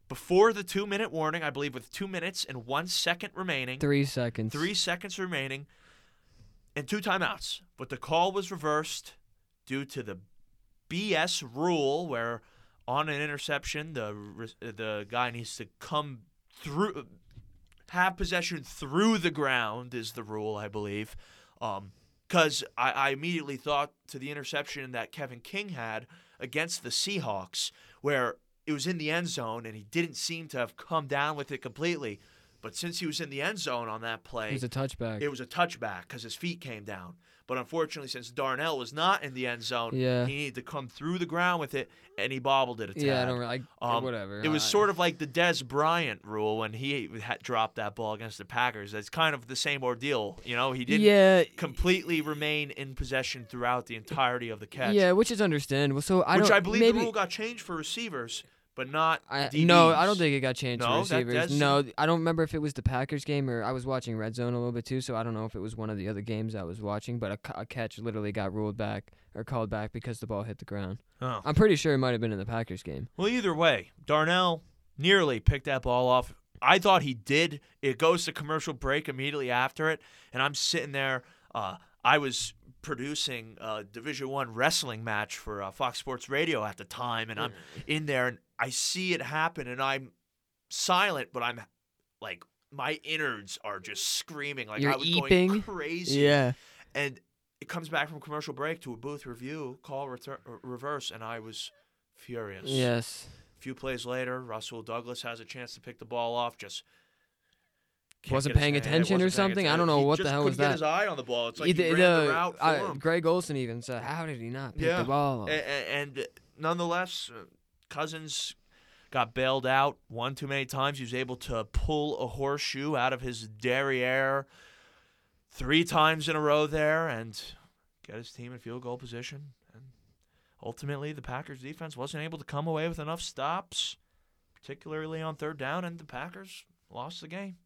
before the two minute warning, I believe, with two minutes and one second remaining.
Three seconds.
Three seconds remaining and two timeouts. But the call was reversed due to the BS rule where on an interception, the the guy needs to come through, have possession through the ground is the rule, I believe. Um, because I, I immediately thought to the interception that Kevin King had against the Seahawks, where it was in the end zone and he didn't seem to have come down with it completely. But since he was in the end zone on that play,
It was a touchback.
it was a touchback because his feet came down. But unfortunately, since Darnell was not in the end zone,
Yeah.
he needed to come through the ground with it, and he bobbled it a tad.
yeah, I don't really. I,
Um,
whatever.
It was
I-
sort of like the Dez Bryant rule when he had dropped that ball against the Packers. It's kind of the same ordeal. You know, he didn't
Yeah.
completely remain in possession throughout the entirety of the catch.
Yeah, which is understandable. So I
which. I believe
maybe,
the rule got changed for receivers, but not
I,
DBs.
no, I don't think it got changed
No, that-
receivers.
that's-
no, I don't remember if it was the Packers game or I was watching Red Zone a little bit too, so I don't know if it was one of the other games I was watching. But a, a catch literally got ruled back or called back because the ball hit the ground.
Oh.
I'm pretty sure it might have been in the Packers game.
Well, either way, Darnell nearly picked that ball off. I thought he did. It goes to commercial break immediately after it, and I'm sitting there. Uh, I was producing a Division One wrestling match for uh, Fox Sports Radio at the time, and I'm in there, and I see it happen, and I'm silent, but I'm like my innards are just screaming, like
You're
I was
eeping?
going crazy.
Yeah.
And it comes back from commercial break to a booth review, call uh, reverse, and I was furious.
Yes.
A few plays later, Rasul Douglas has a chance to pick the ball off. Just
Wasn't paying attention or
wasn't paying
something? I don't know
he
what the hell was
get
that.
his eye on the ball. It's like he ran the
the-
route for
I-
him.
Greg Olsen even said, "How did he not pick
Yeah.
the ball?" off?"
A- a- And, nonetheless, uh, Cousins got bailed out one too many times. He was able to pull a horseshoe out of his derriere three times in a row there and get his team in field goal position. And ultimately, the Packers defense wasn't able to come away with enough stops, particularly on third down, and the Packers lost the game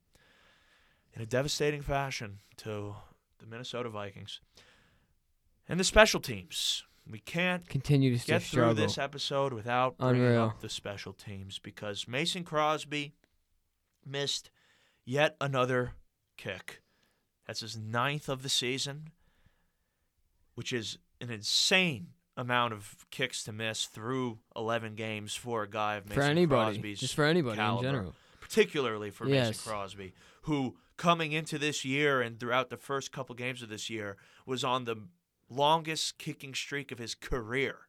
in a devastating fashion to the Minnesota Vikings. And the special teams. We can't
Continue to
get
struggle.
through this episode without bringing
Unreal.
up the special teams because Mason Crosby missed yet another kick. That's his ninth of the season, which is an insane amount of kicks to miss through 11 games for a guy of Mason
for anybody,
Crosby's
just for anybody
caliber,
in general.
particularly for
Yes.
Mason Crosby, who coming into this year and throughout the first couple games of this year was on the longest kicking streak of his career.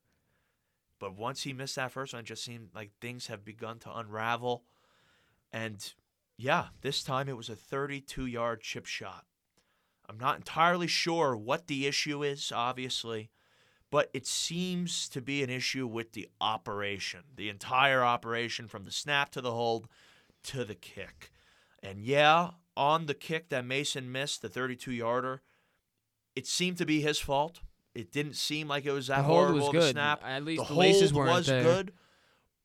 But once he missed that first one, it just seemed like things have begun to unravel. And yeah, this time it was a 32 yard chip shot. I'm not entirely sure what the issue is, obviously, but it seems to be an issue with the operation, the entire operation from the snap to the hold to the kick. And yeah, on the kick that Mason missed, the 32 yarder, it seemed to be his fault. It didn't seem like it was that
The hold
horrible
was
of a
good.
snap.
At least
the,
the laces
hold was
there.
good,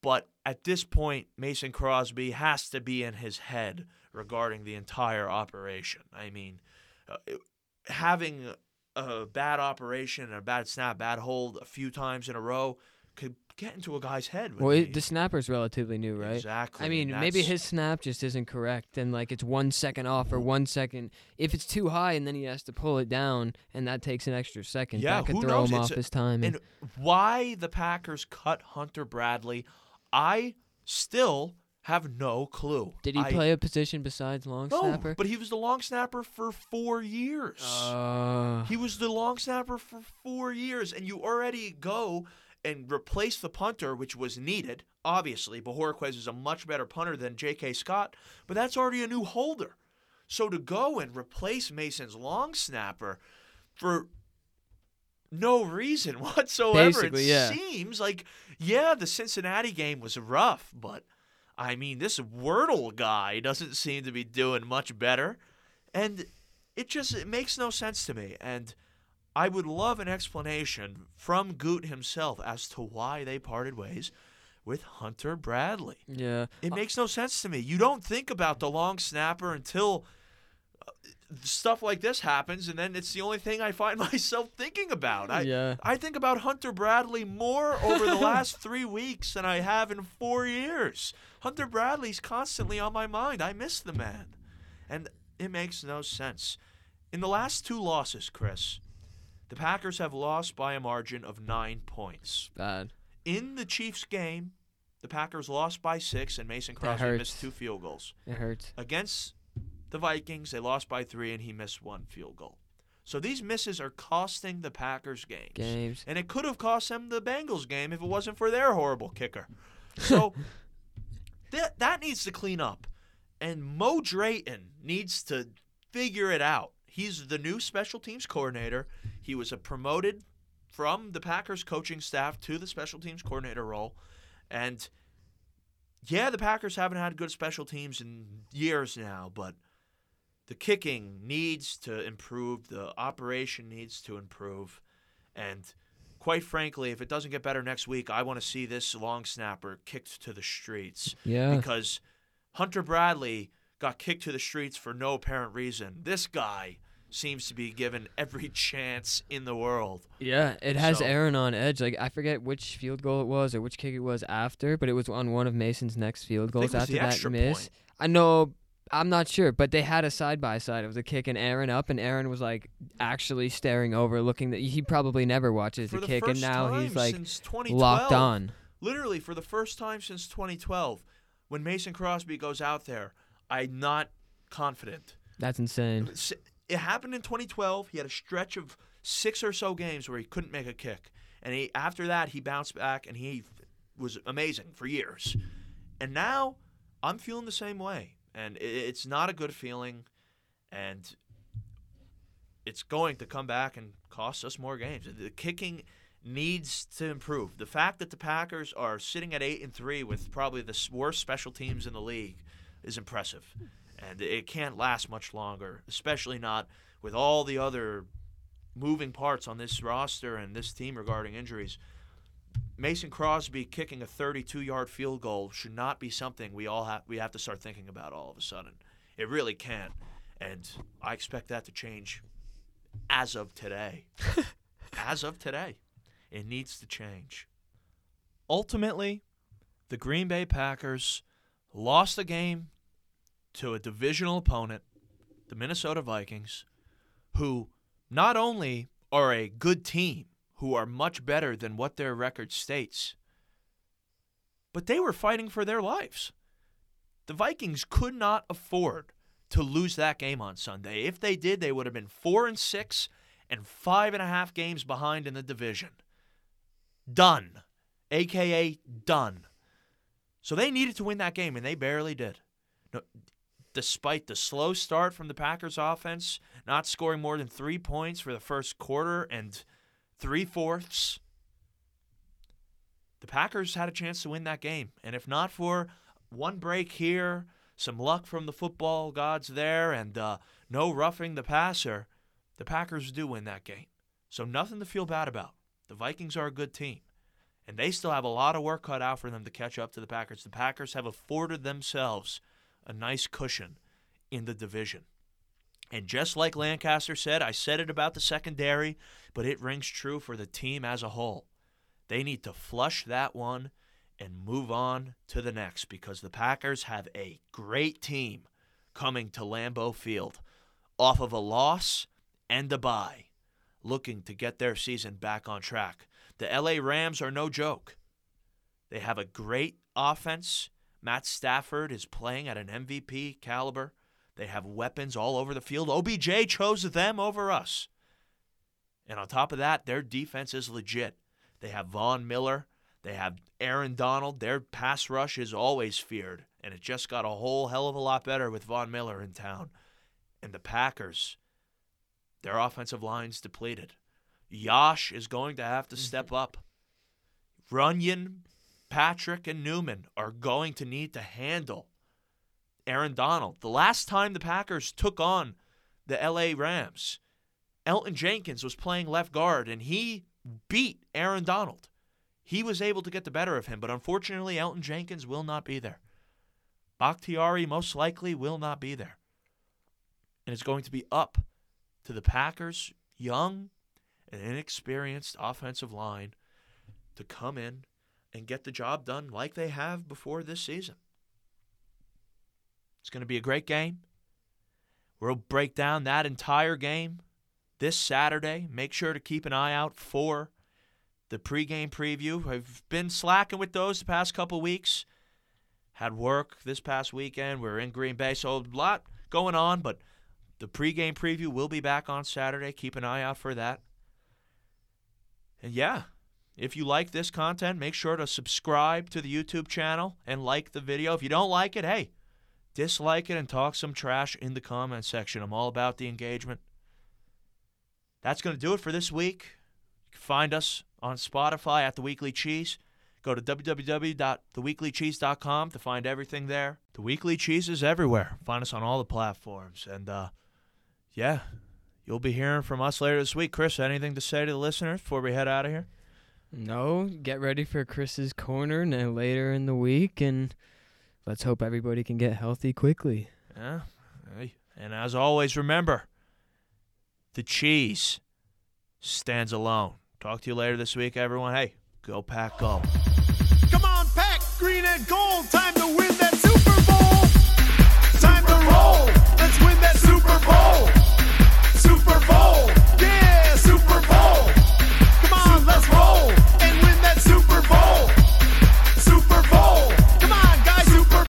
but at this point, Mason Crosby has to be in his head regarding the entire operation. I mean, uh, it- having a bad operation, a bad snap, bad hold a few times in a row get into a guy's head.
Well,
the-
it, the snapper's relatively new, right?
Exactly.
I mean, maybe his snap just isn't correct, and like it's one second off or one second. If it's too high, and then he has to pull it down, and that takes an extra second,
Yeah,
that could
who
throw
knows?
him
It's
off
a-
his time.
And why the Packers cut Hunter Bradley, I still have no clue.
did he
I-
play a position besides long
No,
snapper?
but he was the long snapper for four years.
Uh,
He was the long snapper for four years, and you already go and replace the punter, which was needed. Obviously, Bojorquez is a much better punter than J.K. Scott, but that's already a new holder. So to go and replace Mason's long snapper for no reason whatsoever,
Basically,
it
yeah.
seems like yeah, the Cincinnati game was rough, but I mean, this Wirtel guy doesn't seem to be doing much better, and it just it makes no sense to me. And I would love an explanation from Gute himself as to why they parted ways with Hunter Bradley.
yeah.
It uh, makes no sense to me. You don't think about the long snapper until uh, stuff like this happens, and then it's the only thing I find myself thinking about. I,
Yeah.
I think about Hunter Bradley more over the last three weeks than I have in four years. Hunter Bradley's constantly on my mind. I miss the man. And it makes no sense. In the last two losses, Chris, the Packers have lost by a margin of nine points.
Bad.
In the Chiefs game, the Packers lost by six, and Mason Crosby missed two field goals.
It hurts.
Against the Vikings, they lost by three, and he missed one field goal. So these misses are costing the Packers games.
Games.
And it could have cost them the Bengals game if it wasn't for their horrible kicker. So that that needs to clean up. And Mo Drayton needs to figure it out. He's the new special teams coordinator. He was a promoted from the Packers coaching staff to the special teams coordinator role. And yeah, the Packers haven't had good special teams in years now, but the kicking needs to improve, the operation needs to improve. And quite frankly, if it doesn't get better next week, I want to see this long snapper kicked to the streets
Yeah.
because Hunter Bradley got kicked to the streets for no apparent reason. This guy seems to be given every chance in the world.
Yeah, it has
So-
Aaron on edge. Like I forget which field goal it was or which kick it was after, but it was on one of Mason's next field goals after that miss.
point.
I know. I'm not sure, but they had a side by side. It was a kick and Aaron up, and Aaron was like actually staring over, looking. That he probably never watches
For
the kick, and now he's like
since 2012,
locked on.
Literally, for the first time since 2012, when Mason Crosby goes out there, I'm not confident.
That's insane.
It happened in 2012. He had a stretch of six or so games where he couldn't make a kick, and he after that he bounced back and he was amazing for years. And now I'm feeling the same way, and it's not a good feeling, and it's going to come back and cost us more games. The kicking needs to improve. The fact that the Packers are sitting at eight and three with probably the worst special teams in the league is impressive, and it can't last much longer, especially not with all the other moving parts on this roster and this team regarding injuries. Mason Crosby kicking a 32-yard field goal should not be something we all have we have to start thinking about all of a sudden. It really can't, and I expect that to change as of today. as of today, it needs to change. Ultimately, the Green Bay Packers lost the game to a divisional opponent, the Minnesota Vikings, who not only are a good team, who are much better than what their record states, but they were fighting for their lives. The Vikings could not afford to lose that game on Sunday. If they did, they would have been four and six and five and a half games behind in the division. Done. AKA done. So they needed to win that game, and they barely did. No, despite the slow start from the Packers offense, not scoring more than three points for the first quarter and three fourths, the Packers had a chance to win that game. And if not for one break here, some luck from the football gods there, and uh, no roughing the passer, the Packers do win that game. So nothing to feel bad about. The Vikings are a good team. And they still have a lot of work cut out for them to catch up to the Packers. The Packers have afforded themselves a nice cushion in the division. And just like Lancaster said, I said it about the secondary, but it rings true for the team as a whole. They need to flush that one and move on to the next because the Packers have a great team coming to Lambeau Field off of a loss and a bye, looking to get their season back on track. The LA Rams are no joke. They have a great offense. Matt Stafford is playing at an MVP caliber. They have weapons all over the field. OBJ chose them over us. And on top of that, their defense is legit. They have Von Miller. They have Aaron Donald. Their pass rush is always feared. And it just got a whole hell of a lot better with Von Miller in town. And the Packers, their offensive line's depleted. Yosh is going to have to mm-hmm. step up. Runyan, Patrick, and Newman are going to need to handle Aaron Donald. The last time the Packers took on the LA Rams, Elgton Jenkins was playing left guard and he beat Aaron Donald. He was able to get the better of him, but unfortunately, Elgton Jenkins will not be there. Bakhtiari most likely will not be there. And it's going to be up to the Packers' young and inexperienced offensive line to come in and get the job done like they have before this season. It's going to be a great game. We'll break down that entire game this Saturday. Make sure to keep an eye out for the pregame preview. I've been slacking with those the past couple weeks. Had work this past weekend. We're in Green Bay, so a lot going on, but the pregame preview will be back on Saturday. Keep an eye out for that. Yeah, if you like this content, make sure to subscribe to the YouTube channel and like the video. If you don't like it, hey, dislike it and talk some trash in the comment section. I'm all about the engagement. That's going to do it for this week. You can find us on Spotify at The Weekly Cheese. Go to www.theweeklycheese.com to find everything there. The Weekly Cheese is everywhere. Find us on all the platforms. And uh, yeah, you'll be hearing from us later this week. Chris, anything to say to the listeners before we head out of here?
No, get ready for Chris's corner now later in the week, and let's hope everybody can get healthy quickly.
Yeah. And as always, remember the cheese stands alone. Talk to you later this week, everyone. Hey, go pack, go.
Come on, pack green and gold. Time to